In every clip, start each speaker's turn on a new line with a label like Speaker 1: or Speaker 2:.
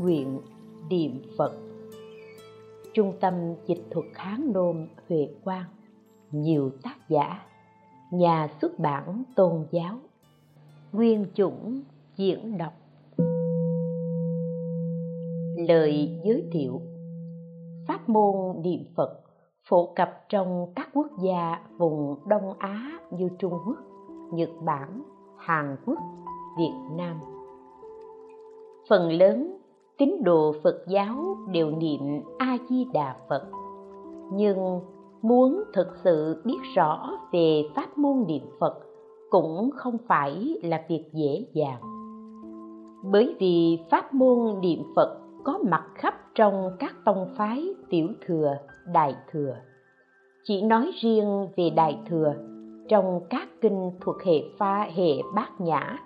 Speaker 1: nguyện niệm phật. Trung tâm dịch thuật hán nôm huệ quang, nhiều tác giả, nhà xuất bản tôn giáo, nguyên chủng diễn đọc. Lời giới thiệu, pháp môn niệm phật phổ cập trong các quốc gia vùng đông á như trung quốc, nhật bản, hàn quốc, việt nam. Phần lớn tín đồ phật giáo đều niệm a di đà phật. Nhưng muốn thực sự biết rõ về pháp môn niệm phật cũng không phải là việc dễ dàng. Bởi vì pháp môn niệm phật có mặt khắp trong các tông phái tiểu thừa, đại thừa. Chỉ nói riêng về đại thừa, trong các kinh thuộc hệ pha, hệ bát nhã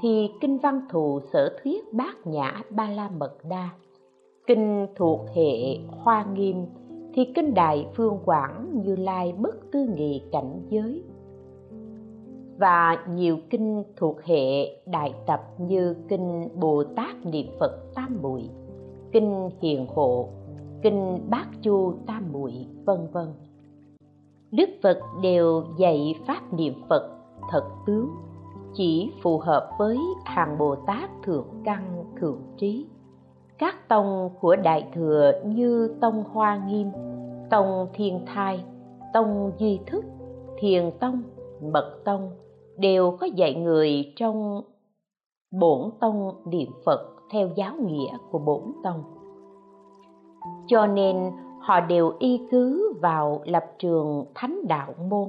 Speaker 1: thì kinh văn thù sở thuyết bát nhã ba la mật đa. Kinh thuộc hệ hoa nghiêm, thì kinh đại phương quảng, như lai bất tư nghị cảnh giới. Và nhiều kinh thuộc hệ đại tập như kinh bồ tát niệm phật tam muội, kinh hiền hộ, kinh bát chu tam muội, vân vân. Đức phật đều dạy pháp niệm phật thật tướng chỉ phù hợp với hàng bồ tát thượng căn thượng trí. Các tông của đại thừa như tông hoa nghiêm, tông thiên thai, tông duy thức, thiền tông, mật tông đều có dạy người trong bổn tông niệm phật theo giáo nghĩa của bổn tông. Cho nên họ đều y cứ vào lập trường thánh đạo môn,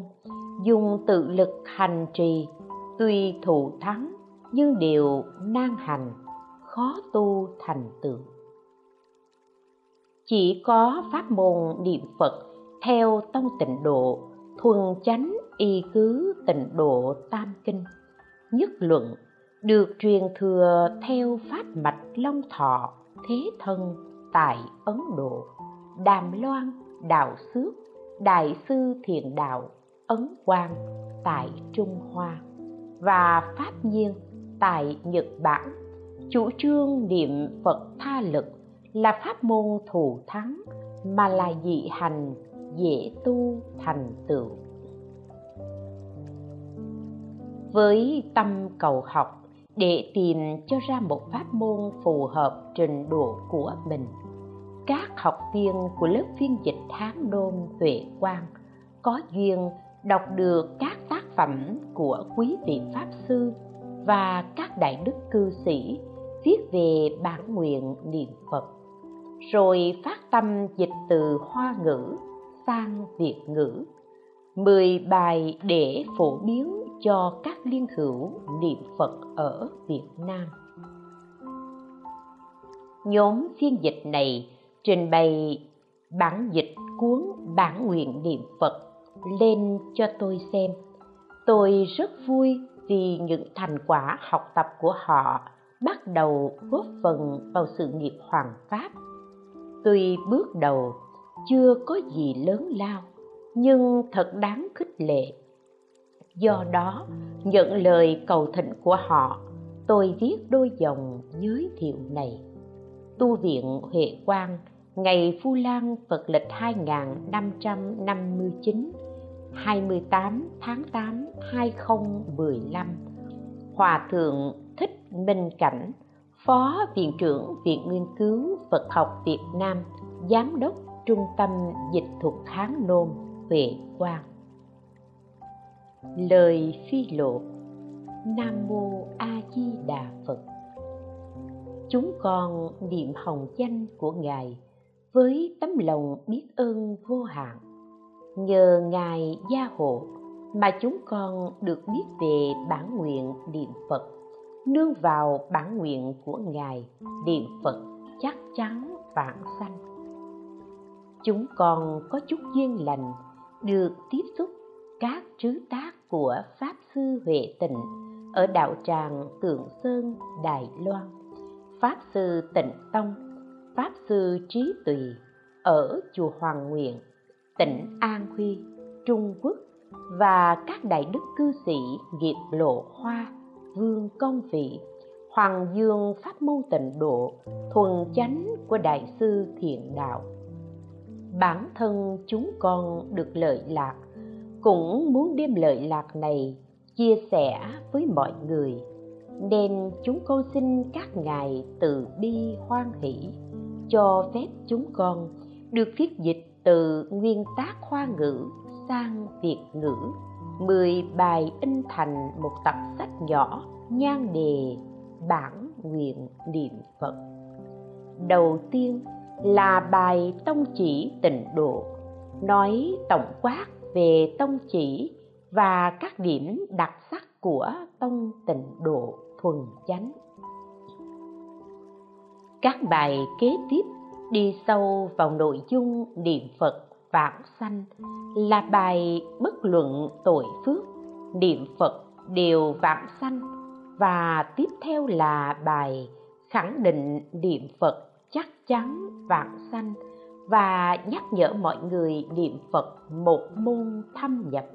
Speaker 1: dùng tự lực hành trì tuy thụ thắng, nhưng đều nan hành khó tu thành tựu. Chỉ có pháp môn niệm phật theo tông tịnh độ, thuần chánh y cứ tịnh độ tam kinh, nhất luận, được truyền thừa theo pháp mạch long thọ, thế thân tại ấn độ, đàm loan, đạo xước, đại sư thiền đạo, ấn quang, tại trung hoa và pháp nhiên tại nhật bản. Chủ trương niệm phật tha lực là pháp môn thù thắng mà là dị hành, dễ tu thành tựu. Với tâm cầu học, để tìm cho ra một pháp môn phù hợp trình độ của mình, các học viên của lớp phiên dịch hán đôn huệ quang có duyên đọc được các tác phẩm của quý vị pháp sư và các đại đức cư sĩ viết về bản nguyện niệm phật, rồi phát tâm dịch từ hoa ngữ sang việt ngữ, mười bài để phổ biến cho các liên hữu niệm phật ở việt nam. Nhóm phiên dịch này trình bày bản dịch cuốn bản nguyện niệm phật lên cho tôi xem tôi rất vui vì những thành quả học tập của họ bắt đầu góp phần vào sự nghiệp hoàng pháp. Tuy bước đầu chưa có gì lớn lao, nhưng thật đáng khích lệ. Do đó, nhận lời cầu thịnh của họ, tôi viết đôi dòng giới thiệu này. Tu viện huệ quang, ngày Phu Lan Phật lịch 2559 28 tháng 8 2015 Hòa Thượng Thích Minh Cảnh, Phó Viện trưởng Viện Nghiên cứu Phật học Việt Nam, Giám đốc Trung tâm Dịch thuật Hán Nôm, Huệ Quang. Lời phi lộ Nam Mô A Di Đà Phật. Chúng con niệm hồng danh của Ngài với tấm lòng biết ơn vô hạn nhờ ngài gia hộ mà chúng con được biết về bản nguyện niệm phật. Nương vào bản nguyện của ngài, niệm phật chắc chắn vãng sanh. Chúng con có chút duyên lành, được tiếp xúc các trứ tác của pháp sư huệ tịnh ở đạo tràng tượng sơn, đài loan. Pháp sư tịnh tông, pháp sư trí tùy ở chùa hoàng nguyện tỉnh an huy, trung quốc và các đại đức cư sĩ nghiệp lộ hoa, vương công vị, hoàng dương pháp môn tịnh độ, thuần chánh của đại sư thiện đạo. Bản thân chúng con được lợi lạc, cũng muốn đem lợi lạc này chia sẻ với mọi người, nên chúng con xin các ngài từ bi hoan hỷ, cho phép chúng con được viết dịch từ nguyên tác hoa ngữ sang việt ngữ, mười bài in thành một tập sách nhỏ, nhan đề, bản nguyện niệm phật. Đầu tiên là bài tông chỉ tịnh độ, nói tổng quát về tông chỉ và các điểm đặc sắc của tông tịnh độ thuần chánh. Các bài kế tiếp đi sâu vào nội dung niệm phật vãng sanh là bài bất luận tội phước, niệm phật đều vãng sanh. Và tiếp theo là bài khẳng định niệm phật chắc chắn vãng sanh. Và nhắc nhở mọi người niệm phật một môn thâm nhập.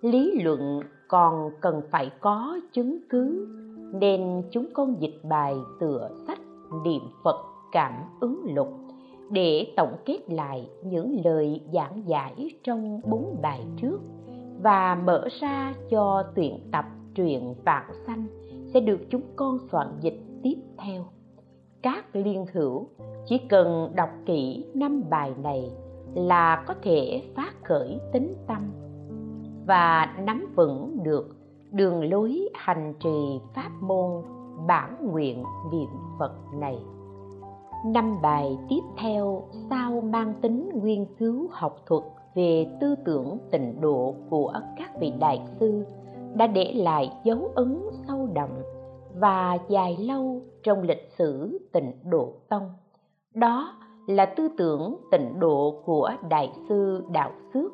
Speaker 1: Lý luận còn cần phải có chứng cứ, nên chúng con dịch bài tựa sách niệm phật cảm ứng lục để tổng kết lại những lời giảng giải trong bốn bài trước và mở ra cho tuyển tập truyện vạn sanh sẽ được chúng con soạn dịch tiếp theo. Các liên hữu, chỉ cần đọc kỹ năm bài này là có thể phát khởi tính tâm và nắm vững được đường lối hành trì pháp môn bản nguyện niệm phật này năm bài tiếp theo sao mang tính nghiên cứu học thuật về tư tưởng tịnh độ của các vị đại sư đã để lại dấu ấn sâu đậm và dài lâu trong lịch sử tịnh độ tông. Đó là tư tưởng tịnh độ của đại sư đạo xước,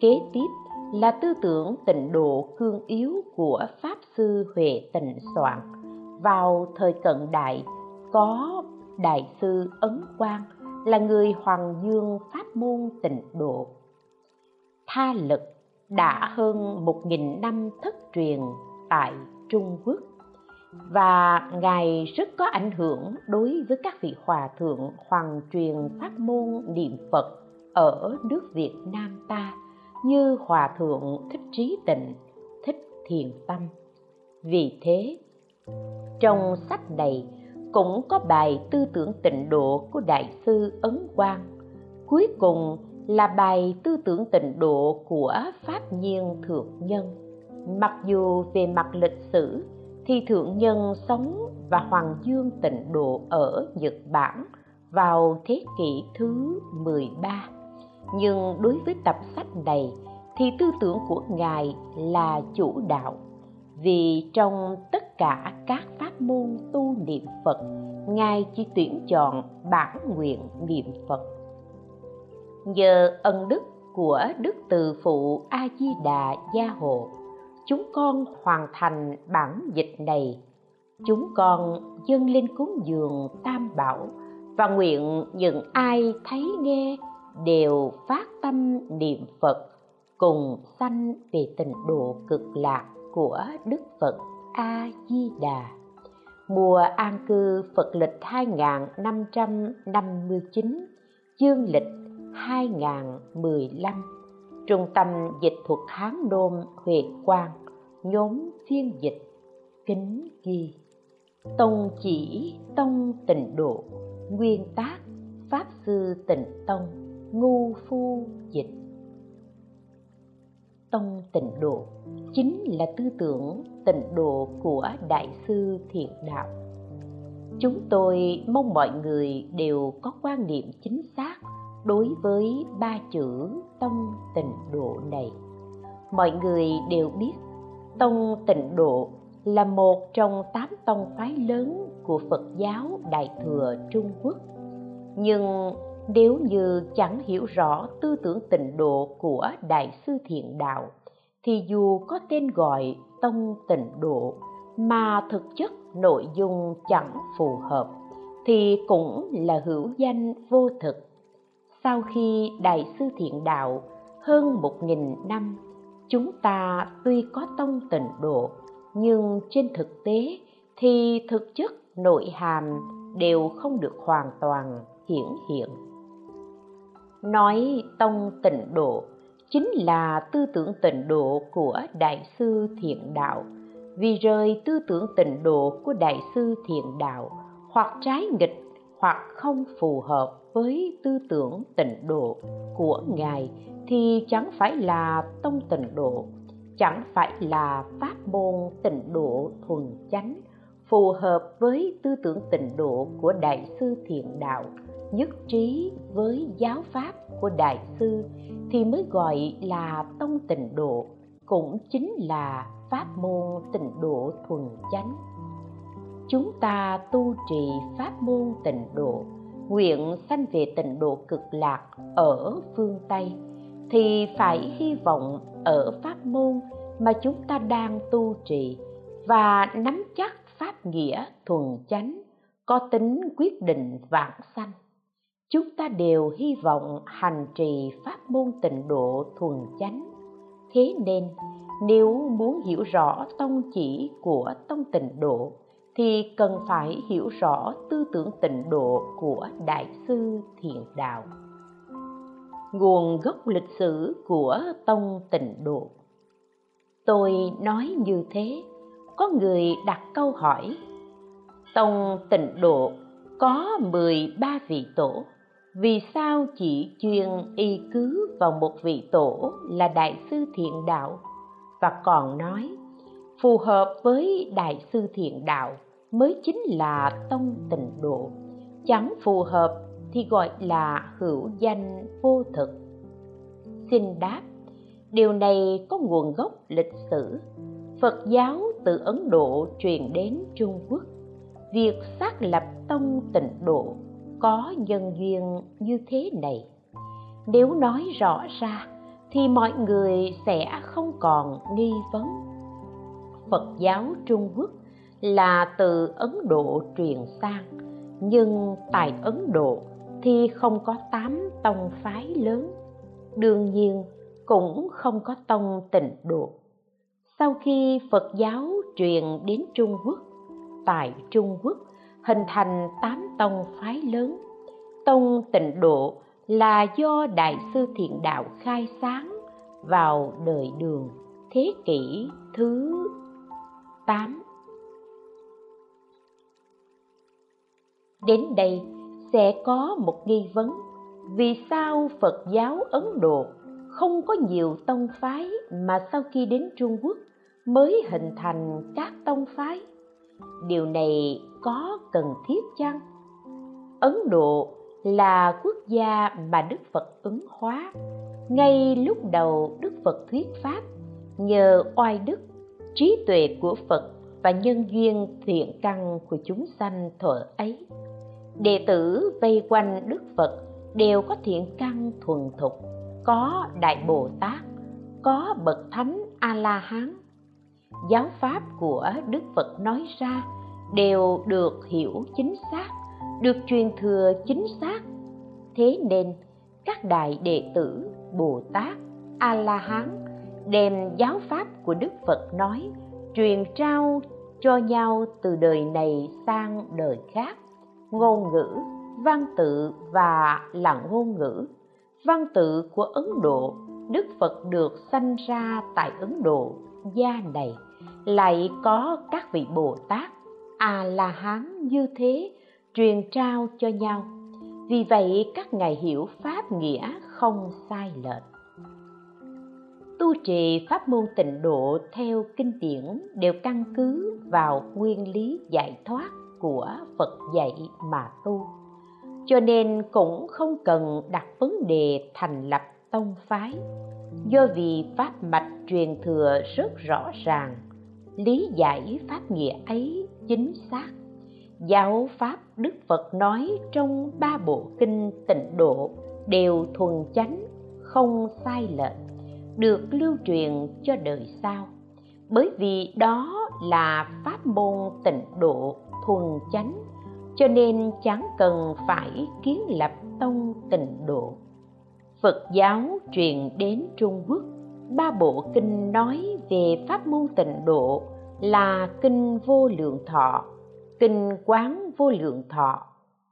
Speaker 1: kế tiếp là tư tưởng tịnh độ cương yếu của pháp sư huệ tịnh soạn vào thời cận đại có đại sư ấn quang là người hoàng dương pháp môn tịnh độ. Tha lực đã hơn một nghìn năm thất truyền tại trung quốc và ngài rất có ảnh hưởng đối với các vị hòa thượng hoàng truyền pháp môn niệm phật ở nước việt nam ta, như hòa thượng thích trí tịnh, thích thiền tâm. Vì thế, trong sách này cũng có bài tư tưởng tịnh độ của đại sư ấn quang. Cuối cùng là bài tư tưởng tịnh độ của pháp nhiên thượng nhân. Mặc dù về mặt lịch sử, thì thượng nhân sống và hoàng dương tịnh độ ở Nhật Bản vào thế kỷ thứ 13. Nhưng đối với tập sách này, thì tư tưởng của Ngài là chủ đạo vì trong tất cả các pháp môn tu niệm Phật, Ngài chỉ tuyển chọn bản nguyện niệm Phật. Nhờ ân đức của Đức Từ Phụ A Di Đà Gia Hộ chúng con hoàn thành bản dịch này chúng con dâng lên cúng dường tam bảo và nguyện những ai thấy nghe đều phát tâm niệm phật cùng sanh về tịnh độ cực lạc của đức phật a di đà mùa an cư phật lịch 2559 chương lịch 2015 Trung tâm Dịch thuật Hán Đôn Huệ Quang, nhóm phiên dịch, kính ghi. Tông chỉ tông tịnh độ, nguyên tác, Pháp Sư Tịnh Tông, ngu phu dịch. Tông tịnh độ. Chính là tư tưởng tịnh độ của Đại sư Thiện Đạo. Chúng tôi mong mọi người đều có quan niệm chính xác đối với ba chữ tông tịnh độ này. Mọi người đều biết, tông tịnh độ là một trong tám tông phái lớn của phật giáo đại thừa trung quốc. Nhưng nếu như chẳng hiểu rõ tư tưởng tịnh độ của đại sư thiện đạo, thì dù có tên gọi tông tịnh độ, mà thực chất nội dung chẳng phù hợp, thì cũng là hữu danh vô thực. Sau khi đại sư thiện đạo hơn một nghìn năm, chúng ta tuy có tông tịnh độ, nhưng trên thực tế thì thực chất nội hàm đều không được hoàn toàn hiển hiện nói tông tịnh độ, chính là tư tưởng tịnh độ của đại sư thiện đạo. Vì rời tư tưởng tịnh độ của đại sư thiện đạo, hoặc trái nghịch, hoặc không phù hợp với tư tưởng tịnh độ của ngài, thì chẳng phải là tông tịnh độ, chẳng phải là pháp môn tịnh độ thuần chánh, phù hợp với tư tưởng tịnh độ của đại sư thiện đạo nhất trí với giáo pháp của đại sư thì mới gọi là tông tịnh độ, cũng chính là pháp môn tịnh độ thuần chánh. Chúng ta tu trì pháp môn tịnh độ, nguyện sanh về tịnh độ cực lạc ở phương tây, thì phải hy vọng ở pháp môn mà chúng ta đang tu trì và nắm chắc pháp nghĩa thuần chánh có tính quyết định vạn sanh chúng ta đều hy vọng hành trì pháp môn tịnh độ thuần chánh. Thế nên, nếu muốn hiểu rõ tông chỉ của tông tịnh độ, thì cần phải hiểu rõ tư tưởng tịnh độ của đại sư thiện đạo. Nguồn gốc lịch sử của tông tịnh độ. Tôi nói như thế, có người đặt câu hỏi, tông tịnh độ có 13 vị tổ? Vì sao chỉ chuyên y cứ vào một vị tổ là đại sư thiện đạo? Và còn nói, phù hợp với đại sư thiện đạo mới chính là tông tịnh độ. Chẳng phù hợp thì gọi là hữu danh vô thực. Xin đáp, điều này có nguồn gốc lịch sử. Phật giáo từ ấn độ truyền đến trung quốc. Việc xác lập tông tịnh độ có nhân duyên như thế này. Nếu nói rõ ra, thì mọi người sẽ không còn nghi vấn. Phật giáo trung quốc là từ ấn độ truyền sang, nhưng tại ấn độ thì không có tám tông phái lớn. Đương nhiên, cũng không có tông tịnh độ. Sau khi phật giáo truyền đến trung quốc, tại trung quốc hình thành tám tông phái lớn tông tịnh độ là do đại sư thiện đạo khai sáng vào đời đường thế kỷ thứ 8. Đến đây sẽ có một nghi vấn, vì sao Phật giáo Ấn Độ không có nhiều tông phái mà sau khi đến Trung Quốc mới hình thành các tông phái? Điều này có cần thiết chăng? Ấn Độ là quốc gia mà Đức Phật ứng hóa. Ngay lúc đầu Đức Phật thuyết pháp nhờ oai đức, trí tuệ của Phật và nhân duyên thiện căn của chúng sanh thuở ấy. Đệ tử vây quanh Đức Phật đều có thiện căn thuần thục, có Đại Bồ Tát, có bậc thánh A La Hán. Giáo pháp của Đức Phật nói ra đều được hiểu chính xác, được truyền thừa chính xác. Thế nên, các đại đệ tử bồ tát a la hán đem giáo pháp của đức phật nói, truyền trao cho nhau từ đời này sang đời khác. Ngôn ngữ, văn tự và là ngôn ngữ. Văn tự của ấn độ, đức phật được sanh ra tại ấn độ. Gia này lại có các vị bồ tát À a la hán như thế, truyền trao cho nhau. Vì vậy các ngài hiểu pháp nghĩa không sai lệch. Tu trì pháp môn tịnh độ theo kinh điển đều căn cứ vào nguyên lý giải thoát của phật dạy mà tu. Cho nên cũng không cần đặt vấn đề thành lập tông phái. Do vì pháp mạch truyền thừa rất rõ ràng, lý giải pháp nghĩa ấy chính xác. Giáo pháp đức phật nói trong ba bộ kinh tịnh độ, đều thuần chánh, không sai lệch, được lưu truyền cho đời sau. Bởi vì đó là pháp môn tịnh độ thuần chánh, cho nên chẳng cần phải kiến lập tông tịnh độ. Phật giáo truyền đến trung quốc, ba bộ kinh nói về pháp môn tịnh độ là kinh vô lượng thọ, kinh quán vô lượng thọ,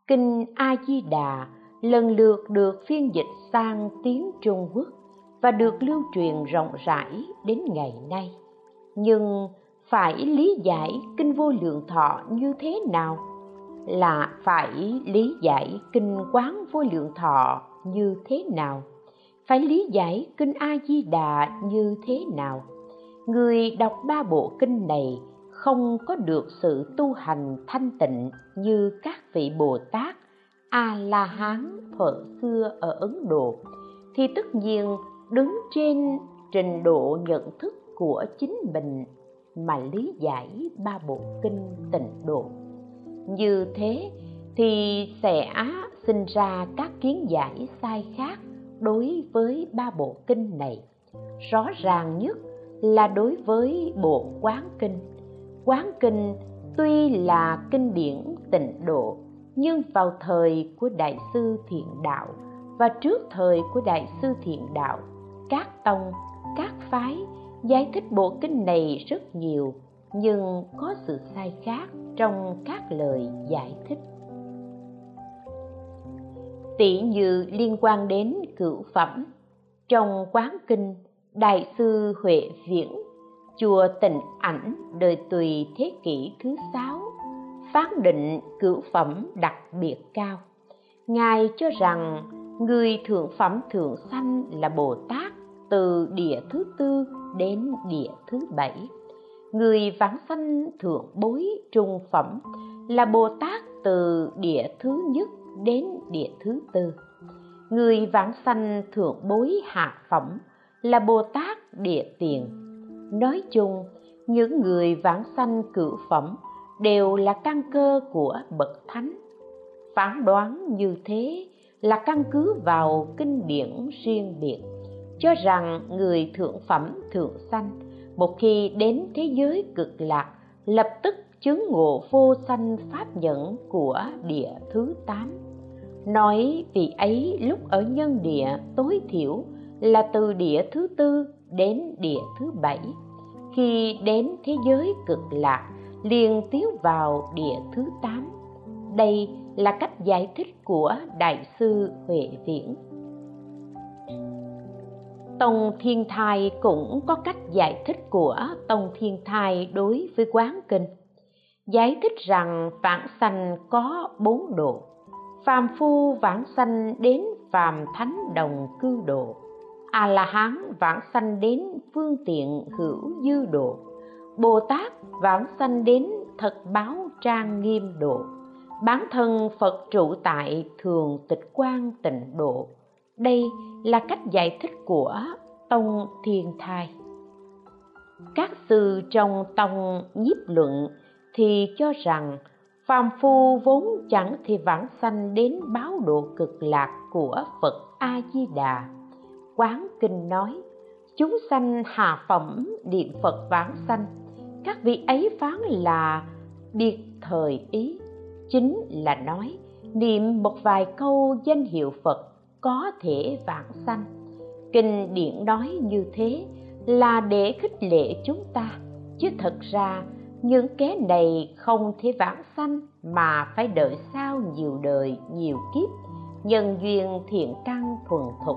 Speaker 1: kinh a di đà lần lượt được phiên dịch sang tiếng trung quốc và được lưu truyền rộng rãi đến ngày nay. Nhưng phải lý giải kinh vô lượng thọ như thế nào? Là phải lý giải kinh quán vô lượng thọ như thế nào? Phải lý giải kinh a di đà như thế nào? Người đọc ba bộ kinh này không có được sự tu hành thanh tịnh như các vị bồ tát a la hán thuở xưa ở ấn độ, thì tất nhiên đứng trên trình độ nhận thức của chính mình mà lý giải ba bộ kinh tịnh độ. Như thế thì sẽ sinh ra các kiến giải sai khác đối với ba bộ kinh này. Rõ ràng nhất là đối với bộ quán kinh. Quán kinh tuy là kinh điển tịnh độ, nhưng vào thời của đại sư thiện đạo và trước thời của đại sư thiện đạo, các tông, các phái giải thích bộ kinh này rất nhiều, nhưng có sự sai khác trong các lời giải thích. Tỷ như liên quan đến cửu phẩm, trong quán kinh đại sư huệ viễn, chùa tịnh ảnh, đời tùy thế kỷ thứ sáu, phán định cửu phẩm đặc biệt cao. Ngài cho rằng người thượng phẩm thượng sanh là bồ tát từ địa thứ tư đến địa thứ bảy. Người vãng sanh thượng bối trung phẩm là bồ tát từ địa thứ nhất đến địa thứ tư. Người vãng sanh thượng bối hạ phẩm là bồ tát địa tiền. Nói chung, những người vãng sanh cửu phẩm đều là căn cơ của bậc thánh. Phán đoán như thế là căn cứ vào kinh điển riêng biệt, cho rằng người thượng phẩm thượng sanh một khi đến thế giới cực lạc lập tức chứng ngộ vô sanh pháp nhẫn của địa thứ tám. Nói vì ấy lúc ở nhân địa tối thiểu là từ địa thứ tư đến địa thứ bảy. Khi đến thế giới cực lạc, liền tiến vào địa thứ tám. Đây là cách giải thích của đại sư huệ viễn. Tông thiên thai cũng có cách giải thích của tông thiên thai đối với quán kinh. Giải thích rằng vãng sanh có bốn độ, phàm phu vãng sanh đến phàm thánh đồng cư độ a la hán vãng sanh đến phương tiện hữu dư độ. Bồ tát vãng sanh đến thật báo trang nghiêm độ. Bản thân phật trụ tại thường tịch quan tịnh độ. Đây là cách giải thích của tông thiên thai. Các sư trong tông nhiếp luận thì cho rằng phàm phu vốn chẳng thì vãng sanh đến báo độ cực lạc của phật a di đà quán kinh nói, chúng sanh hà phẩm điện phật vãng sanh. Các vị ấy phán là, biệt thời ý. Chính là nói, niệm một vài câu danh hiệu phật có thể vãng sanh. Kinh điển nói như thế là để khích lệ chúng ta, chứ thật ra những kế này không thể vãng sanh mà phải đợi sau nhiều đời nhiều kiếp. Nhân duyên thiện căn thuần thục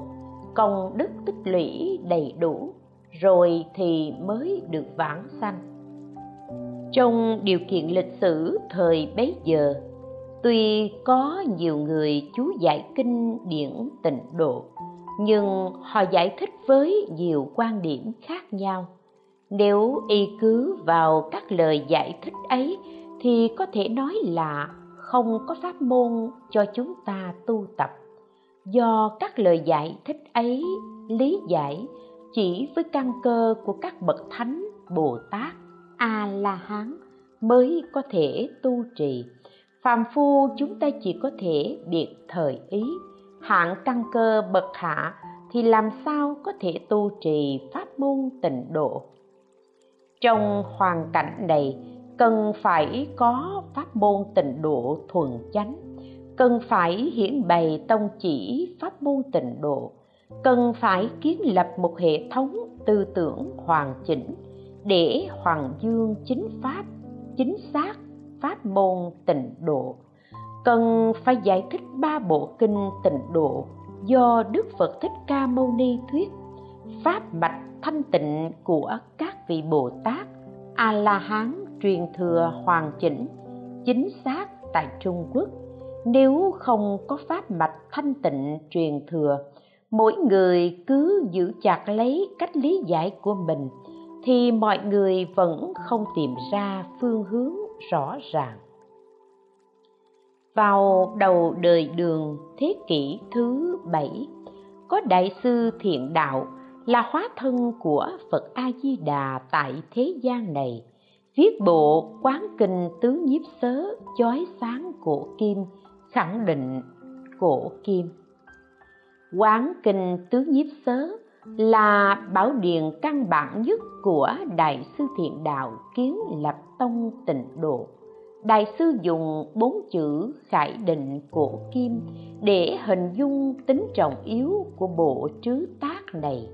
Speaker 1: công đức tích lũy đầy đủ, rồi thì mới được vãng sanh. Trong điều kiện lịch sử thời bấy giờ, tuy có nhiều người chú giải kinh điển tịnh độ, nhưng họ giải thích với nhiều quan điểm khác nhau. Nếu y cứ vào các lời giải thích ấy, thì có thể nói là không có pháp môn cho chúng ta tu tập do các lời giải thích ấy, lý giải chỉ với căn cơ của các bậc thánh bồ tát a la hán mới có thể tu trì. Phàm phu chúng ta chỉ có thể biệt thời ý, hạng căn cơ bậc hạ thì làm sao có thể tu trì pháp môn tịnh độ? Trong hoàn cảnh này, cần phải có pháp môn tịnh độ thuần chánh cần phải hiển bày tông chỉ pháp môn tịnh độ. Cần phải kiến lập một hệ thống tư tưởng hoàn chỉnh để hoàng dương chính pháp, chính xác pháp môn tịnh độ. Cần phải giải thích ba bộ kinh tịnh độ do đức phật thích ca mâu ni thuyết. Pháp mạch thanh tịnh của các vị bồ tát a la hán truyền thừa hoàn chỉnh, chính xác tại trung quốc nếu không có pháp mạch thanh tịnh truyền thừa, mỗi người cứ giữ chặt lấy cách lý giải của mình, thì mọi người vẫn không tìm ra phương hướng rõ ràng. Vào đầu đời đường thế kỷ thứ bảy, có đại sư thiện đạo là hóa thân của phật a di đà tại thế gian này, viết bộ quán kinh tứ nhiếp sớ chói sáng cổ kim khẳng định cổ kim. Quán kinh tứ nhiếp sớ là bảo điển căn bản nhất của đại sư thiện đạo kiến lập tông tịnh độ. Đại sư dùng bốn chữ khải định cổ kim để hình dung tính trọng yếu của bộ trứ tác này.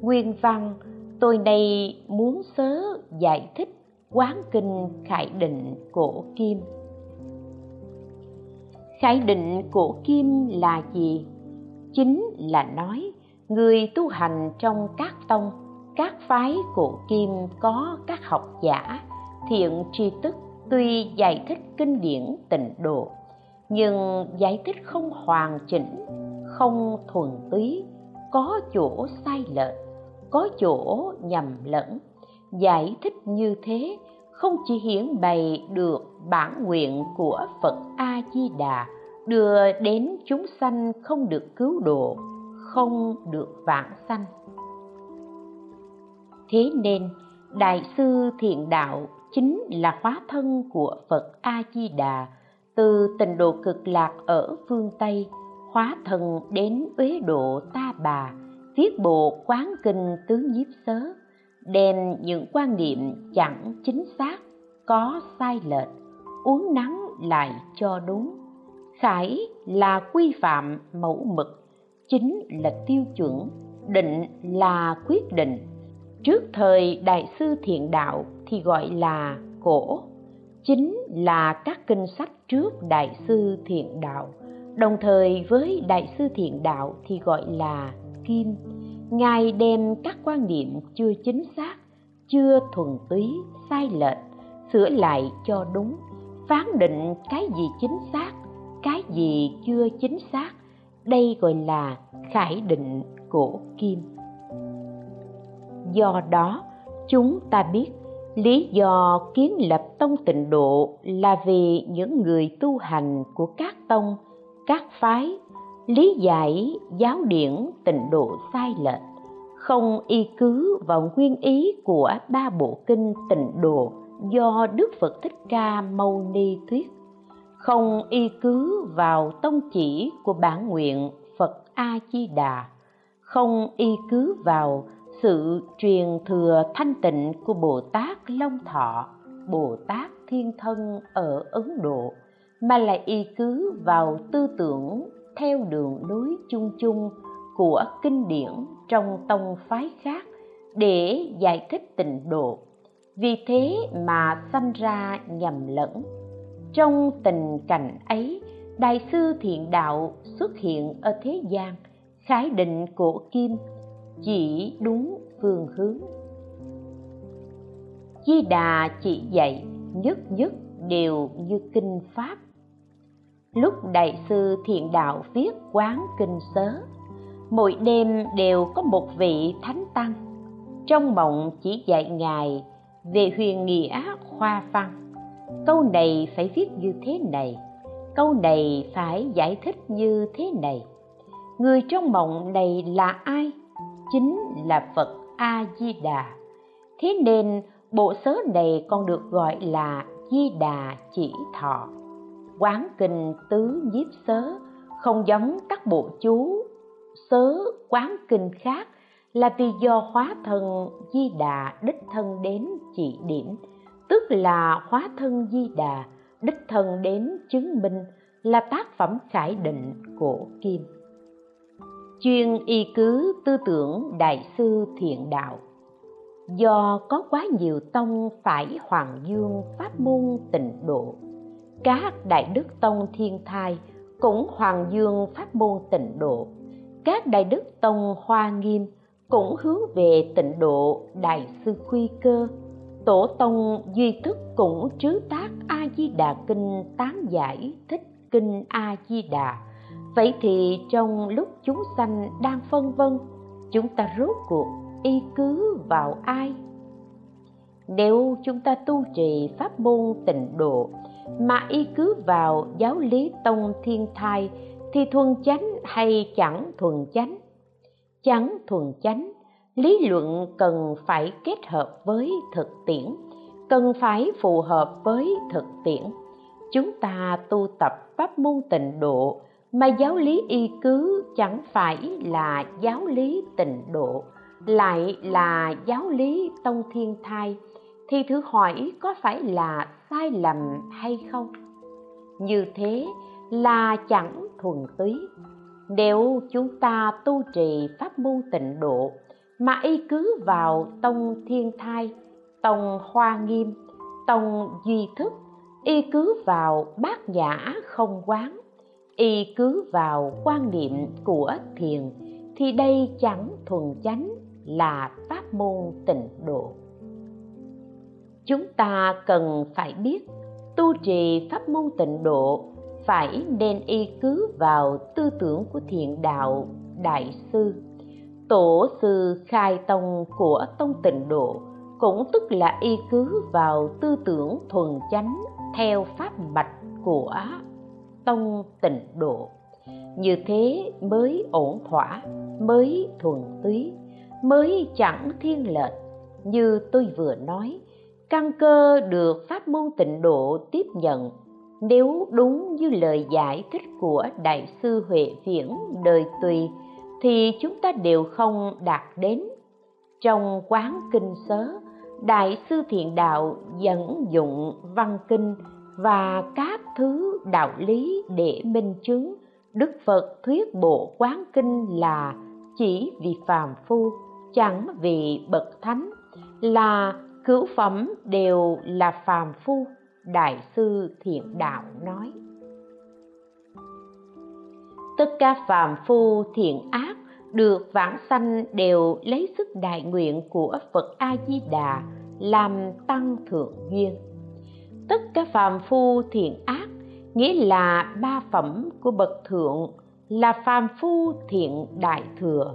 Speaker 1: Nguyên văn, tôi đây muốn sớ giải thích quán kinh khải định cổ kim. Khái định cổ kim là gì? Chính là nói, người tu hành trong các tông, các phái cổ kim có các học giả, thiện tri thức tuy giải thích kinh điển tịnh độ, nhưng giải thích không hoàn chỉnh, không thuần túy, có chỗ sai lệch, có chỗ nhầm lẫn. Giải thích như thế không chỉ hiển bày được bản nguyện của phật a di đà đưa đến chúng sanh không được cứu độ, không được vãng sanh. Thế nên, đại sư thiện đạo chính là hóa thân của phật a di đà từ tịnh độ cực lạc ở phương tây, hóa thân đến uế độ ta bà, viết bộ quán kinh tứ nhiếp sớ đem những quan niệm chẳng chính xác, có sai lệch, uống nắng lại cho đúng. Khải là quy phạm mẫu mực, chính là tiêu chuẩn, định là quyết định. Trước thời đại sư thiện đạo thì gọi là cổ, chính là các kinh sách trước đại sư thiện đạo. Đồng thời với đại sư thiện đạo thì gọi là kim ngài đem các quan niệm chưa chính xác, chưa thuần túy, sai lệch sửa lại cho đúng, phán định cái gì chính xác, cái gì chưa chính xác. Đây gọi là khải định cổ kim. Do đó, chúng ta biết lý do kiến lập tông tịnh độ là vì những người tu hành của các tông, các phái lý giải, giáo điển tịnh độ sai lệch, không y cứ vào nguyên ý của ba bộ kinh tịnh độ do đức phật thích ca mâu ni thuyết. Không y cứ vào tông chỉ của bản nguyện phật a di đà không y cứ vào sự truyền thừa thanh tịnh của bồ tát long thọ, bồ tát thiên thân ở ấn độ, mà lại y cứ vào tư tưởng theo đường lối chung chung của kinh điển trong tông phái khác để giải thích tịnh độ. Vì thế mà sanh ra nhầm lẫn. Trong tình cảnh ấy, đại sư thiện đạo xuất hiện ở thế gian, khái định cổ kim, chỉ đúng phương hướng. Di đà chỉ dạy nhất nhất đều như kinh pháp lúc đại sư thiện đạo viết quán kinh sớ, mỗi đêm đều có một vị thánh tăng. Trong mộng chỉ dạy ngài về huyền nghĩa khoa văn. Câu này phải viết như thế này, câu này phải giải thích như thế này. Người trong mộng này là ai? Chính là phật a di đà thế nên bộ sớ này còn được gọi là di đà chỉ thọ quán kinh tứ nhiếp sớ, không giống các bộ chú. Sớ quán kinh khác là vì do hóa thân di đà đích thân đến chỉ điểm, tức là hóa thân di đà đích thân đến chứng minh là tác phẩm khải định cổ kim. Chuyên y cứ tư tưởng đại sư thiện đạo. Do có quá nhiều tông phải hoàng dương pháp môn tịnh độ các đại đức tông thiên thai cũng hoàng dương pháp môn tịnh độ. Các đại đức tông hoa nghiêm cũng hướng về tịnh độ đại sư khuy cơ. Tổ tông duy thức cũng trứ tác a di đà kinh tán giải thích kinh a di đà vậy thì trong lúc chúng sanh đang phân vân, chúng ta rốt cuộc y cứ vào ai? Nếu chúng ta tu trì pháp môn tịnh độ mà y cứ vào giáo lý tông thiên thai thì thuần chánh hay chẳng thuần chánh? Chẳng thuần chánh, lý luận cần phải kết hợp với thực tiễn, cần phải phù hợp với thực tiễn. Chúng ta tu tập pháp môn tịnh độ mà giáo lý y cứ chẳng phải là giáo lý tịnh độ, lại là giáo lý tông thiên thai thì thử hỏi có phải là sai lầm hay không? Như thế là chẳng thuần túy. Nếu chúng ta tu trì pháp môn tịnh độ, mà y cứ vào tông thiên thai, tông hoa nghiêm, tông duy thức, y cứ vào bát nhã không quán, y cứ vào quan niệm của thiền, thì đây chẳng thuần chánh là pháp môn tịnh độ chúng ta cần phải biết tu trì pháp môn tịnh độ, phải nên y cứ vào tư tưởng của thiện đạo đại sư. Tổ sư khai tông của tông tịnh độ cũng tức là y cứ vào tư tưởng thuần chánh theo pháp mạch của tông tịnh độ. Như thế mới ổn thỏa, mới thuần túy, mới chẳng thiên lệch như tôi vừa nói căn cơ được pháp môn tịnh độ tiếp nhận. Nếu đúng như lời giải thích của đại sư huệ viễn đời tùy, thì chúng ta đều không đạt đến. Trong quán kinh sớ, đại sư thiện đạo dẫn dụng văn kinh và các thứ đạo lý để minh chứng đức phật thuyết bộ quán kinh là chỉ vì phàm phu, chẳng vì bậc thánh, là cửu phẩm đều là phàm phu, đại sư thiện đạo nói. Tất cả phàm phu thiện ác được vãng sanh đều lấy sức đại nguyện của phật a di đà làm tăng thượng duyên. Tất cả phàm phu thiện ác, nghĩa là ba phẩm của bậc thượng, là phàm phu thiện đại thừa,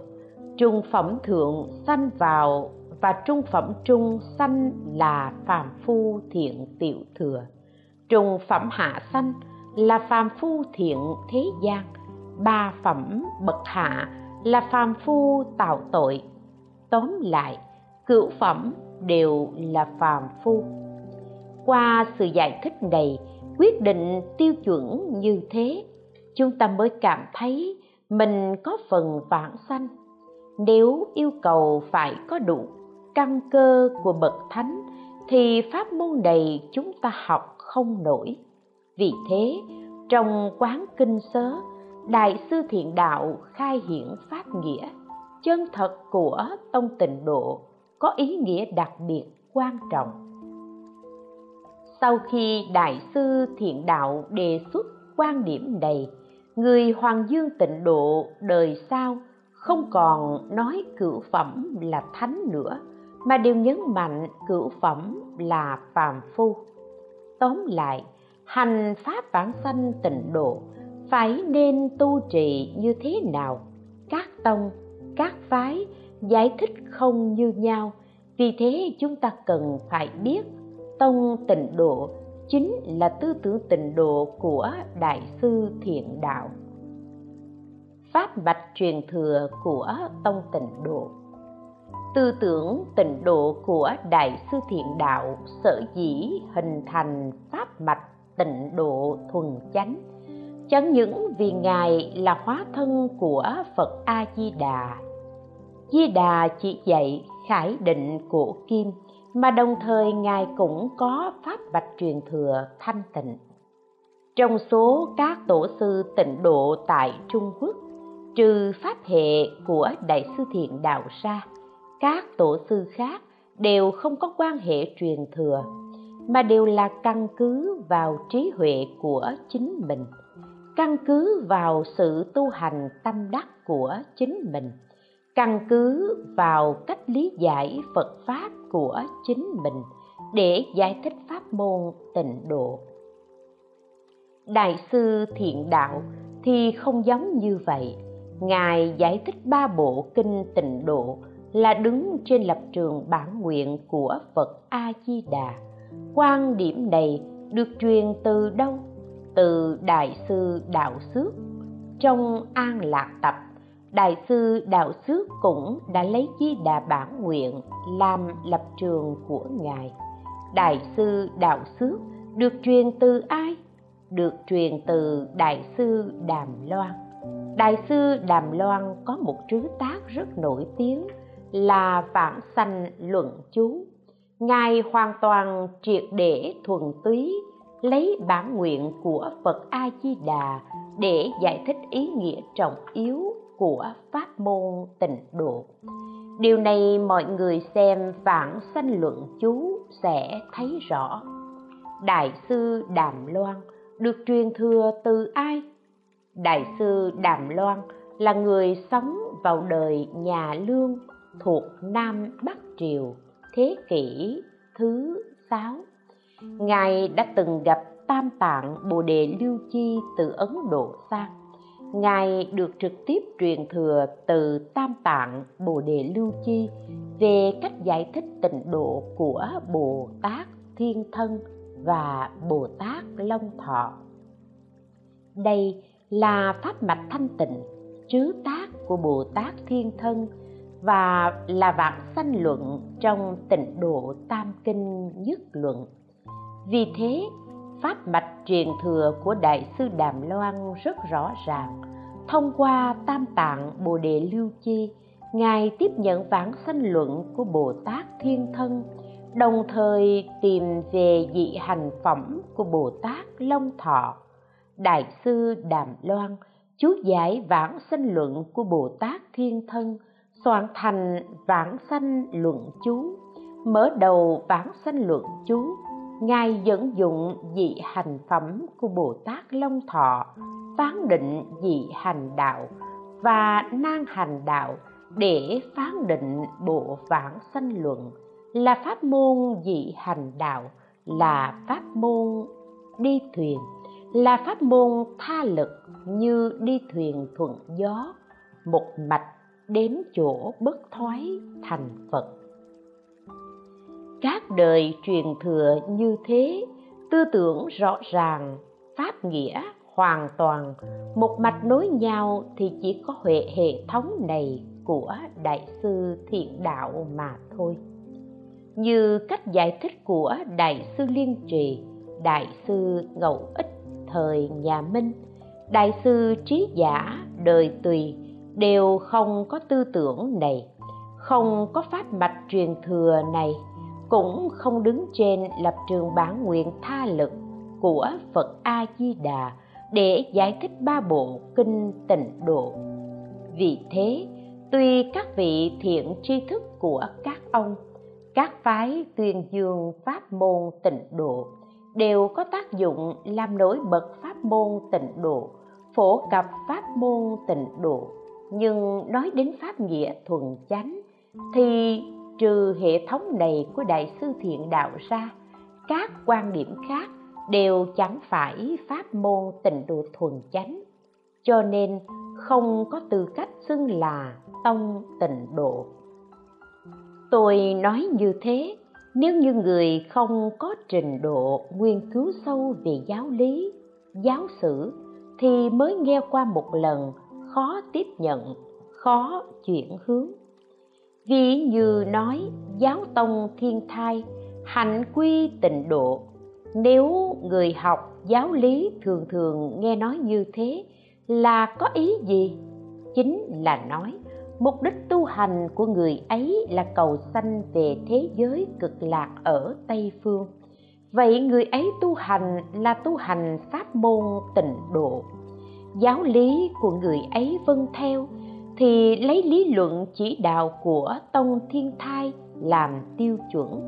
Speaker 1: trung phẩm thượng sanh vào và trung phẩm trung sanh là phàm phu thiện tiểu thừa. Trung phẩm hạ sanh là phàm phu thiện thế gian. Ba phẩm bậc hạ là phàm phu tạo tội. Tóm lại, cửu phẩm đều là phàm phu. Qua sự giải thích này, quyết định tiêu chuẩn như thế, chúng ta mới cảm thấy mình có phần vãng sanh. Nếu yêu cầu phải có đủ căn cơ của bậc thánh thì pháp môn này chúng ta học không nổi. Vì thế, trong quán kinh sớ, đại sư thiện đạo khai hiển pháp nghĩa, chân thật của tông tịnh độ có ý nghĩa đặc biệt quan trọng. Sau khi đại sư thiện đạo đề xuất quan điểm này, người hoàng dương tịnh độ đời sau không còn nói cửu phẩm là thánh nữa mà đều nhấn mạnh cửu phẩm là phàm phu. Tóm lại, hành pháp bản sanh tịnh độ, phải nên tu trì như thế nào? Các tông, các phái giải thích không như nhau, vì thế chúng ta cần phải biết tông tịnh độ chính là tư tưởng tịnh độ của đại sư thiện đạo. Pháp mạch truyền thừa của tông tịnh độ tư tưởng tịnh độ của đại sư thiện đạo sở dĩ hình thành pháp mạch tịnh độ thuần chánh? Chẳng những vì ngài là hóa thân của phật a di đà di đà chỉ dạy khải định của kim, mà đồng thời ngài cũng có pháp bạch truyền thừa thanh tịnh. Trong số các tổ sư tịnh độ tại trung quốc, trừ pháp hệ của đại sư thiện đạo ra các tổ sư khác đều không có quan hệ truyền thừa, mà đều là căn cứ vào trí huệ của chính mình, căn cứ vào sự tu hành tâm đắc của chính mình, căn cứ vào cách lý giải phật pháp của chính mình để giải thích pháp môn tịnh độ. Đại sư thiện đạo thì không giống như vậy. Ngài giải thích ba bộ kinh tịnh độ là đứng trên lập trường bản nguyện của phật a di đà quan điểm này được truyền từ đâu? Từ đại sư đạo xước. Trong an lạc tập, đại sư đạo xước cũng đã lấy di đà bản nguyện làm lập trường của ngài. Đại sư đạo xước được truyền từ ai? Được truyền từ đại sư đàm loan. Đại sư đàm loan có một trứ tác rất nổi tiếng là vãng sanh luận chú. Ngài hoàn toàn triệt để thuần túy, lấy bản nguyện của phật a di đà để giải thích ý nghĩa trọng yếu của pháp môn tịnh độ. Điều này mọi người xem vãng sanh luận chú sẽ thấy rõ. Đại sư đàm loan được truyền thừa từ ai? Đại sư đàm loan là người sống vào đời nhà lương thuộc nam bắc triều, thế kỷ thứ sáu. Ngài đã từng gặp tam tạng bồ đề lưu chi từ ấn độ sang. Ngài được trực tiếp truyền thừa từ tam tạng bồ đề lưu chi về cách giải thích tịnh độ của bồ tát thiên thân và bồ tát long thọ. Đây là pháp mạch thanh tịnh, chứa tác của bồ tát thiên thân và là vạn sanh luận trong tịnh độ tam kinh nhất luận. Vì thế, pháp mạch truyền thừa của đại sư đàm loan rất rõ ràng. Thông qua tam tạng bồ đề lưu chi ngài tiếp nhận vãng sanh luận của bồ tát thiên thân, đồng thời tìm về dị hành phẩm của bồ tát long thọ. Đại sư đàm loan chú giải vãng sanh luận của bồ tát thiên thân soạn thành vãng sanh luận chú, mở đầu vãng sanh luận chú, ngài dẫn dụng dị hành phẩm của bồ tát long thọ, phán định dị hành đạo và nan hành đạo để phán định bộ vãng sanh luận là pháp môn dị hành đạo, là pháp môn đi thuyền, là pháp môn tha lực như đi thuyền thuận gió, một mạch đến chỗ bất thoái thành phật. Các đời truyền thừa như thế, tư tưởng rõ ràng, pháp nghĩa hoàn toàn, một mạch nối nhau thì chỉ có hệ hệ thống này của đại sư thiện đạo mà thôi. Như cách giải thích của đại sư liên trì, đại sư ngẫu ích thời nhà minh, đại sư trí giả đời tùy đều không có tư tưởng này, không có pháp mạch truyền thừa này, cũng không đứng trên lập trường bản nguyện tha lực của phật a di đà để giải thích ba bộ kinh tịnh độ. Vì thế, tuy các vị thiện tri thức của các ông, các phái tuyên dương pháp môn tịnh độ đều có tác dụng làm nổi bật pháp môn tịnh độ, phổ cập pháp môn tịnh độ nhưng nói đến pháp nghĩa thuần chánh, thì trừ hệ thống này của đại sư thiện đạo ra, các quan điểm khác đều chẳng phải pháp môn tịnh độ thuần chánh. Cho nên không có tư cách xưng là tông tịnh độ. Tôi nói như thế, nếu như người không có trình độ nghiên cứu sâu về giáo lý, giáo sử, thì mới nghe qua một lần khó tiếp nhận, khó chuyển hướng. Ví như nói, giáo tông thiên thai hạnh quy tịnh độ. Nếu người học giáo lý thường thường nghe nói như thế, là có ý gì? Chính là nói, mục đích tu hành của người ấy là cầu sanh về thế giới cực lạc ở tây phương. Vậy người ấy tu hành là tu hành pháp môn tịnh độ giáo lý của người ấy vâng theo, thì lấy lý luận chỉ đạo của tông thiên thai làm tiêu chuẩn.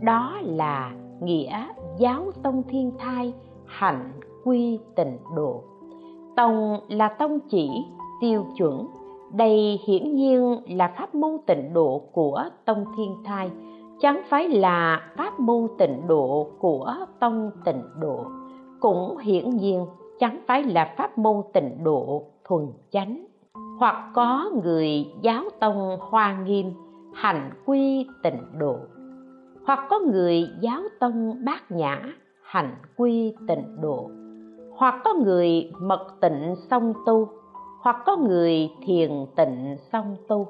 Speaker 1: Đó là nghĩa giáo tông thiên thai hạnh quy tịnh độ. Tông là tông chỉ, tiêu chuẩn. Đây hiển nhiên là pháp môn tịnh độ của tông thiên thai, chẳng phải là pháp môn tịnh độ của tông tịnh độ. Cũng hiển nhiên chẳng phải là pháp môn tịnh độ thuần chánh. Hoặc có người giáo tông hoa nghiêm hành quy tịnh độ. Hoặc có người giáo tông bát nhã hành quy tịnh độ. Hoặc có người mật tịnh song tu. Hoặc có người thiền tịnh song tu.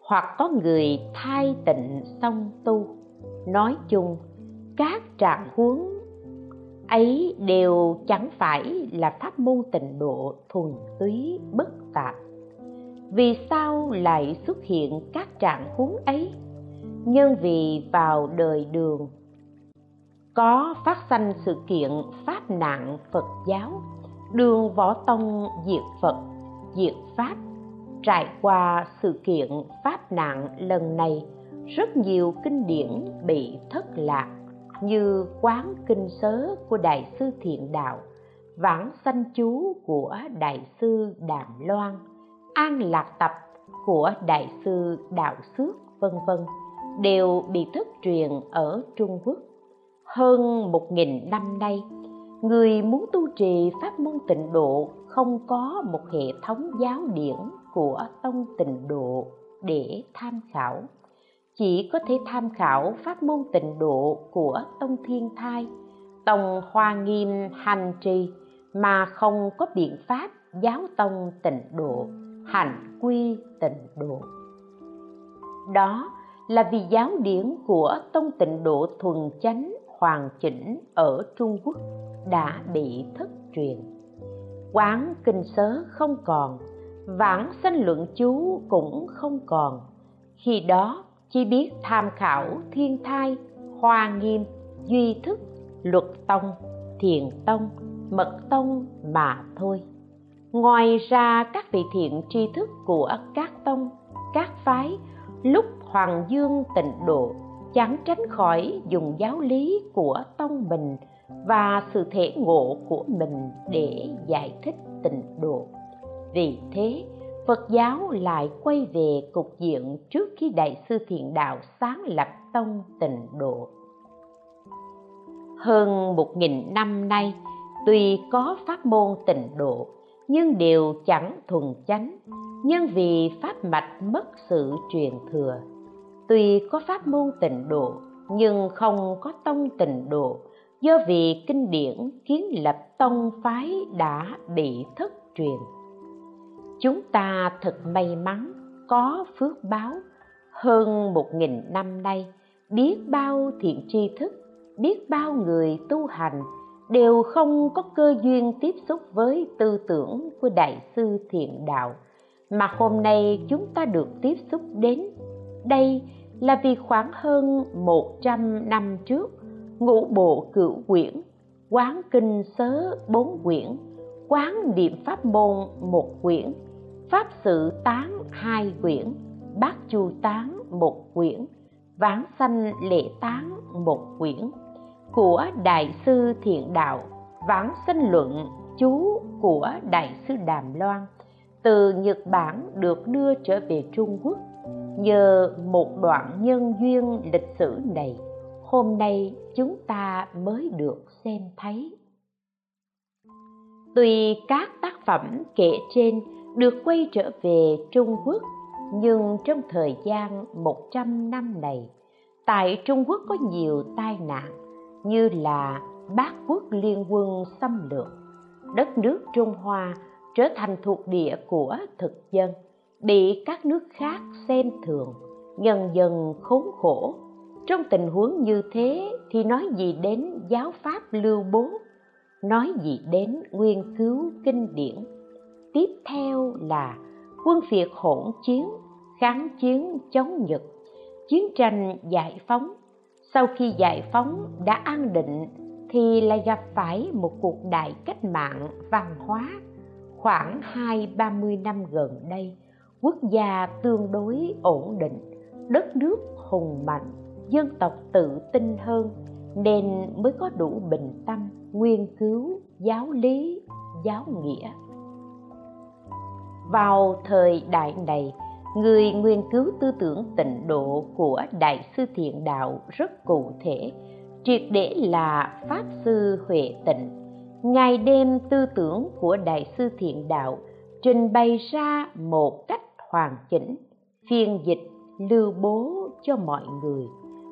Speaker 1: Hoặc có người thai tịnh song tu. Nói chung, các trạng huống ấy đều chẳng phải là pháp môn tịnh độ thuần túy, bất tạp vì sao lại xuất hiện các trạng huống ấy? Nhân vì vào đời đường, có phát sanh sự kiện pháp nạn phật giáo, đường võ tông diệt phật, diệt pháp, trải qua sự kiện pháp nạn lần này, rất nhiều kinh điển bị thất lạc như quán kinh sớ của đại sư thiện đạo, vãng sanh chú của đại sư đàm loan, an lạc tập của đại sư đạo xước, vân vân, đều bị thất truyền ở trung quốc. Hơn một nghìn năm nay, người muốn tu trì pháp môn tịnh độ không có một hệ thống giáo điển của tông tịnh độ để tham khảo chỉ có thể tham khảo pháp môn tịnh độ của tông thiên thai, tông hoa nghiêm hành trì, mà không có biện pháp giáo tông tịnh độ, hành quy tịnh độ. Đó là vì giáo điển của tông tịnh độ thuần chánh hoàn chỉnh ở trung quốc đã bị thất truyền. Quán kinh sớ không còn, vãng sanh luận chú cũng không còn. Khi đó chỉ biết tham khảo thiên thai, hoa nghiêm, duy thức, luật tông, thiền tông, mật tông mà thôi. Ngoài ra, các vị thiện tri thức của các tông, các phái lúc hoàng dương tịnh độ, chẳng tránh khỏi dùng giáo lý của tông mình và sự thể ngộ của mình để giải thích tịnh độ. Vì thế phật giáo lại quay về cục diện trước khi đại sư thiện đạo sáng lập tông tịnh độ. Hơn một nghìn năm nay, tuy có pháp môn tịnh độ, nhưng đều chẳng thuần chánh, nhưng vì pháp mạch mất sự truyền thừa. Tuy có pháp môn tịnh độ, nhưng không có tông tịnh độ, do vì kinh điển kiến lập tông phái đã bị thất truyền chúng ta thật may mắn có phước báo. Hơn một nghìn năm nay, biết bao thiện tri thức, biết bao người tu hành đều không có cơ duyên tiếp xúc với tư tưởng của đại sư thiện đạo. Mà hôm nay chúng ta được tiếp xúc đến đây là vì khoảng hơn 100 năm trước, ngũ bộ cửu quyển, quán kinh sớ bốn quyển, quán niệm pháp môn một quyển pháp sự tán hai quyển, bát chu tán một quyển, vãng sanh lệ tán một quyển của đại sư thiện đạo, vãng sanh luận chú của đại sư đàm loan, từ nhật bản được đưa trở về trung quốc nhờ một đoạn nhân duyên lịch sử này. Hôm nay chúng ta mới được xem thấy. Tuy các tác phẩm kể trên được quay trở về Trung Quốc, nhưng trong thời gian 100 năm này, tại Trung Quốc có nhiều tai nạn như là bát quốc liên quân xâm lược, đất nước Trung Hoa trở thành thuộc địa của thực dân, bị các nước khác xem thường, dần dần khốn khổ. Trong tình huống như thế thì nói gì đến giáo pháp lưu bố nói gì đến nguyên cứu kinh điển? Tiếp theo là quân việt hỗn chiến, kháng chiến chống nhật. Chiến tranh giải phóng. Sau khi giải phóng đã an định, thì lại gặp phải một cuộc đại cách mạng văn hóa. Khoảng hai, ba mươi năm gần đây, quốc gia tương đối ổn định, đất nước hùng mạnh, dân tộc tự tin hơn, nên mới có đủ bình tâm, nguyên cứu, giáo lý, giáo nghĩa vào thời đại này, người nghiên cứu tư tưởng tịnh độ của đại sư thiện đạo rất cụ thể. Triệt để là pháp sư huệ tịnh. Ngày đêm tư tưởng của đại sư thiện đạo trình bày ra một cách hoàn chỉnh, phiên dịch, lưu bố cho mọi người.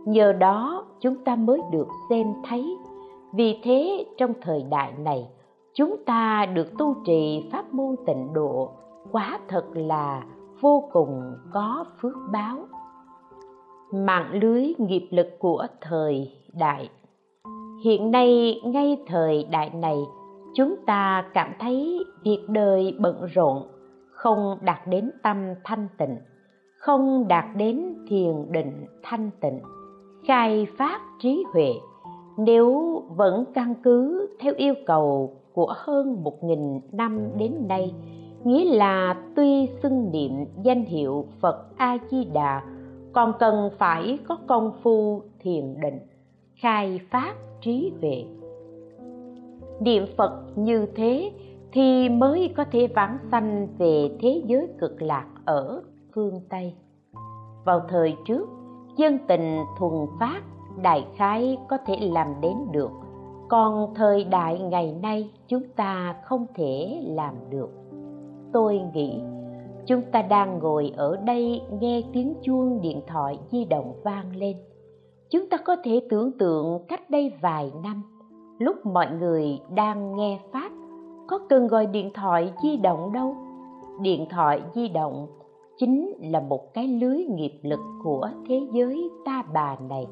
Speaker 1: Nhờ đó, chúng ta mới được xem thấy. Vì thế, trong thời đại này, chúng ta được tu trì pháp môn tịnh độ quá thật là vô cùng có phước báo. Mạng lưới nghiệp lực của thời đại. Hiện nay, ngay thời đại này, chúng ta cảm thấy việc đời bận rộn, không đạt đến tâm thanh tịnh, không đạt đến thiền định thanh tịnh, khai phát trí huệ. Nếu vẫn căn cứ theo yêu cầu của hơn một nghìn năm đến nay nghĩa là tuy xưng niệm danh hiệu phật a di đà còn cần phải có công phu thiền định, khai phát trí huệ. Niệm phật như thế thì mới có thể vãng sanh về thế giới cực lạc ở phương tây. Vào thời trước, dân tình thuần phát, đại khái có thể làm đến được. Còn thời đại ngày nay, chúng ta không thể làm được tôi nghĩ. Chúng ta đang ngồi ở đây nghe tiếng chuông điện thoại di động vang lên. Chúng ta có thể tưởng tượng cách đây vài năm, lúc mọi người đang nghe pháp, có cần gọi điện thoại di động đâu? Điện thoại di động chính là một cái lưới nghiệp lực của thế giới ta bà này.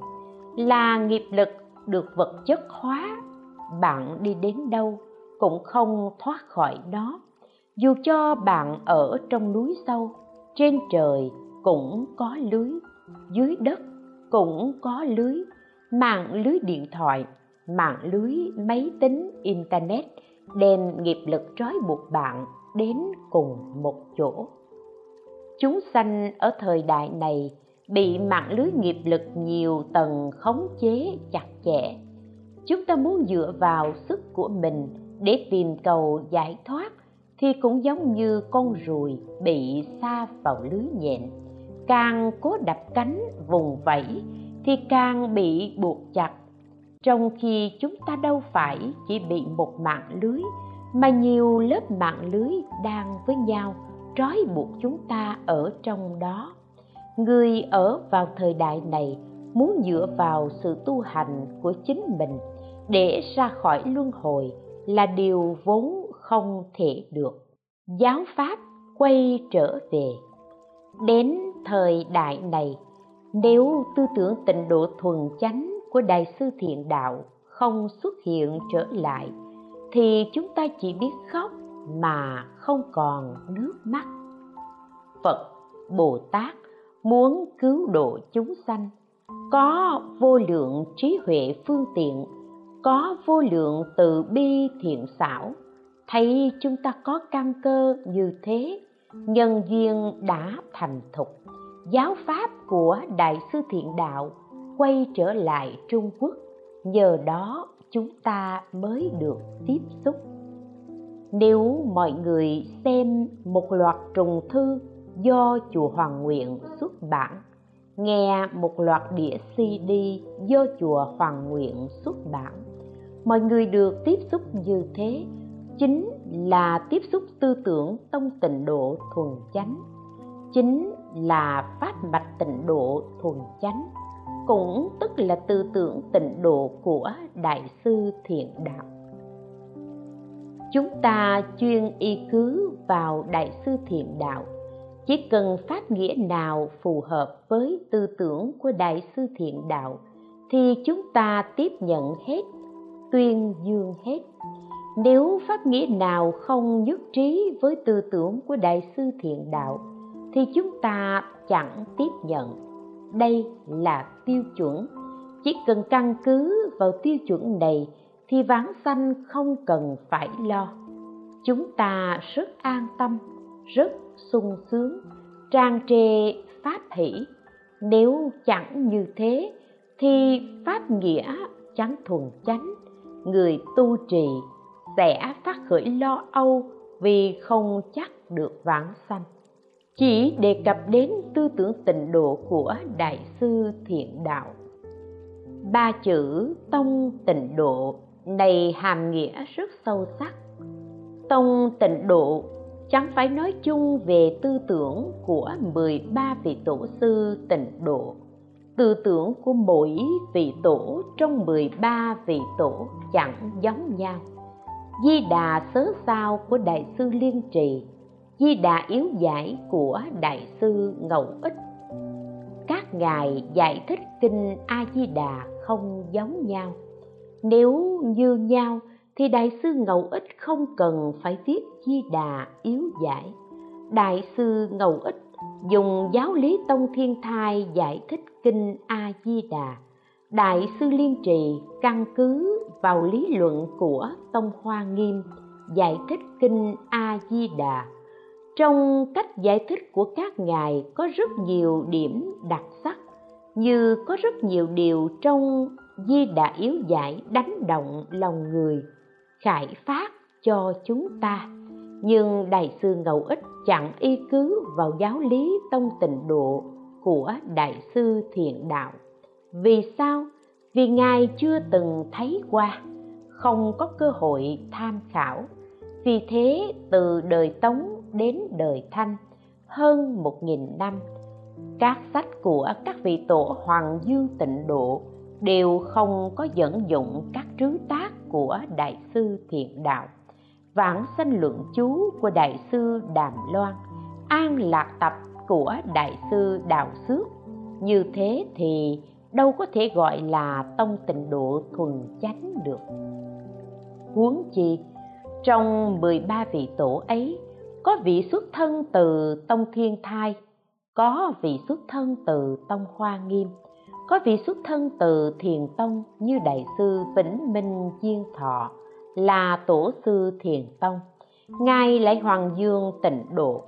Speaker 1: Là nghiệp lực được vật chất hóa, bạn đi đến đâu cũng không thoát khỏi nó dù cho bạn ở trong núi sâu, trên trời cũng có lưới, dưới đất cũng có lưới, mạng lưới điện thoại, mạng lưới máy tính, internet đem nghiệp lực trói buộc bạn đến cùng một chỗ. Chúng sanh ở thời đại này bị mạng lưới nghiệp lực nhiều tầng khống chế chặt chẽ. Chúng ta muốn dựa vào sức của mình để tìm cầu giải thoát thì cũng giống như con ruồi bị sa vào lưới nhện. Càng cố đập cánh vùng vẫy thì càng bị buộc chặt. Trong khi chúng ta đâu phải chỉ bị một mạng lưới, mà nhiều lớp mạng lưới đang với nhau, trói buộc chúng ta ở trong đó. Người ở vào thời đại này muốn dựa vào sự tu hành của chính mình để ra khỏi luân hồi là điều vốn không thể được. Giáo pháp quay trở về. Đến thời đại này, nếu tư tưởng tịnh độ thuần chánh của đại sư thiện đạo không xuất hiện trở lại, thì chúng ta chỉ biết khóc mà không còn nước mắt. Phật bồ tát muốn cứu độ chúng sanh. Có vô lượng trí huệ phương tiện, có vô lượng từ bi thiện xảo thấy chúng ta có căn cơ như thế nhân duyên đã thành thục. Giáo pháp của đại sư thiện đạo quay trở lại trung quốc. Nhờ đó chúng ta mới được tiếp xúc. Nếu mọi người xem một loạt trùng thư do chùa Hoàng Nguyện xuất bản, nghe một loạt đĩa CD do chùa Hoàng Nguyện xuất bản, mọi người được tiếp xúc như thế chính là tiếp xúc tư tưởng tông tịnh độ thuần chánh. Chính là pháp mạch tịnh độ thuần chánh, cũng tức là tư tưởng tịnh độ của đại sư thiện đạo. Chúng ta chuyên y cứ vào đại sư thiện đạo, chỉ cần phát nghĩa nào phù hợp với tư tưởng của đại sư thiện đạo, thì chúng ta tiếp nhận hết, tuyên dương hết nếu pháp nghĩa nào không nhất trí với tư tưởng của đại sư thiện đạo, thì chúng ta chẳng tiếp nhận. Đây là tiêu chuẩn. Chỉ cần căn cứ vào tiêu chuẩn này thì vãng sanh không cần phải lo. Chúng ta rất an tâm, rất sung sướng trang trề pháp hỷ. Nếu chẳng như thế, thì pháp nghĩa chẳng thuần chánh. Người tu trì sẽ phát khởi lo âu vì không chắc được vãng sanh. Chỉ đề cập đến tư tưởng tịnh độ của đại sư thiện đạo. Ba chữ tông tịnh độ này hàm nghĩa rất sâu sắc. Tông tịnh độ chẳng phải nói chung về tư tưởng của 13 vị tổ sư tịnh độ. Tư tưởng của mỗi vị tổ trong 13 vị tổ chẳng giống nhau di đà sớ sao của đại sư liên trì, di đà yếu giải của đại sư ngẫu ích. Các ngài giải thích kinh a di đà không giống nhau. Nếu như nhau, thì đại sư ngẫu ích không cần phải viết di đà yếu giải. Đại sư ngẫu ích dùng giáo lý tông thiên thai giải thích kinh a di đà đại sư liên trì căn cứ vào lý luận của tông hoa nghiêm giải thích kinh a di đà trong cách giải thích của các ngài có rất nhiều điểm đặc sắc, như có rất nhiều điều trong di đà yếu giải đánh động lòng người, khải phát cho chúng ta. Nhưng đại sư ngẫu ích chẳng y cứ vào giáo lý tông tịnh độ của đại sư thiện đạo vì sao? Vì ngài chưa từng thấy qua. Không có cơ hội tham khảo. Vì thế, từ đời tống đến đời thanh, hơn một nghìn năm, các sách của các vị tổ hoàng dương tịnh độ đều không có dẫn dụng các trứ tác của đại sư thiện đạo. Vãng sanh lượng chú của đại sư đàm loan, an lạc tập của đại sư đạo xước. Như thế thì đâu có thể gọi là tông tịnh độ thuần chánh được. Huống chi, trong 13 vị tổ ấy, có vị xuất thân từ tông thiên thai, có vị xuất thân từ tông hoa nghiêm, có vị xuất thân từ thiền tông như đại sư vĩnh minh chiên thọ, là tổ sư thiền tông. Ngài lại hoàng dương tịnh độ.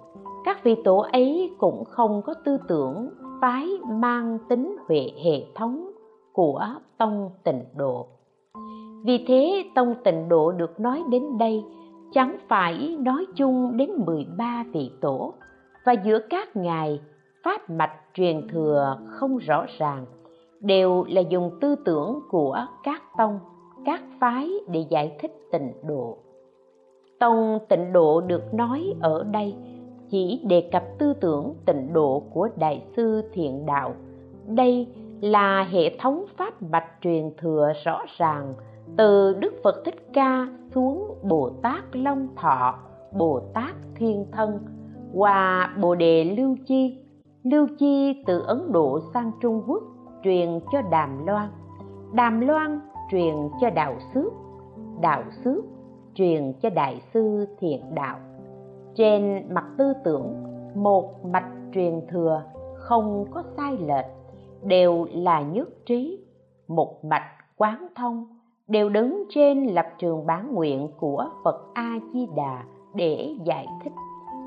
Speaker 1: Các vị tổ ấy cũng không có tư tưởng phái mang tính huệ hệ thống của tông tịnh độ. Vì thế tông tịnh độ được nói đến đây, chẳng phải nói chung đến 13 vị tổ, và giữa các ngài, pháp mạch truyền thừa không rõ ràng, đều là dùng tư tưởng của các tông, các phái để giải thích tịnh độ. Tông tịnh độ được nói ở đây chỉ đề cập tư tưởng, tịnh độ của đại sư thiện đạo. Đây là hệ thống pháp bạch truyền thừa rõ ràng, từ đức phật thích ca xuống bồ tát long thọ, bồ tát thiên thân, qua bồ đề lưu chi. Lưu chi từ ấn độ sang trung quốc, truyền cho đàm loan. Đàm loan truyền cho đạo xước. Đạo xước truyền cho đại sư thiện đạo trên mặt tư tưởng, một mạch truyền thừa không có sai lệch, đều là nhất trí. Một mạch quán thông đều đứng trên lập trường bán nguyện của phật a di đà để giải thích.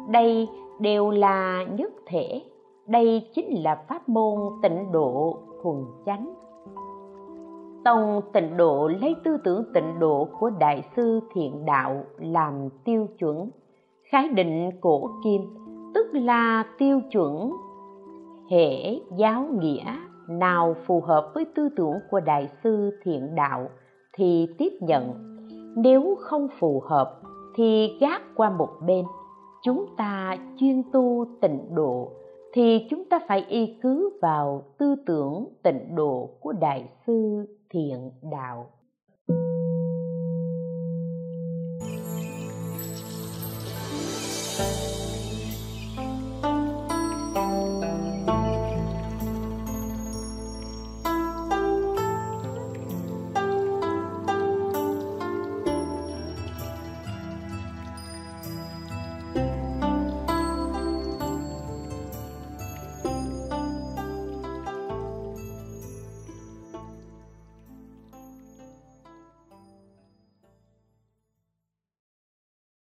Speaker 1: Đây đều là nhất thể, đây chính là pháp môn tịnh độ thuần chánh. Tông tịnh độ lấy tư tưởng tịnh độ của đại sư thiện đạo làm tiêu chuẩn khái định cổ kim, tức là tiêu chuẩn, hệ giáo nghĩa nào phù hợp với tư tưởng của đại sư thiện đạo thì tiếp nhận. Nếu không phù hợp thì gác qua một bên. Chúng ta chuyên tu tịnh độ thì chúng ta phải y cứ vào tư tưởng tịnh độ của đại sư thiện đạo. Bye.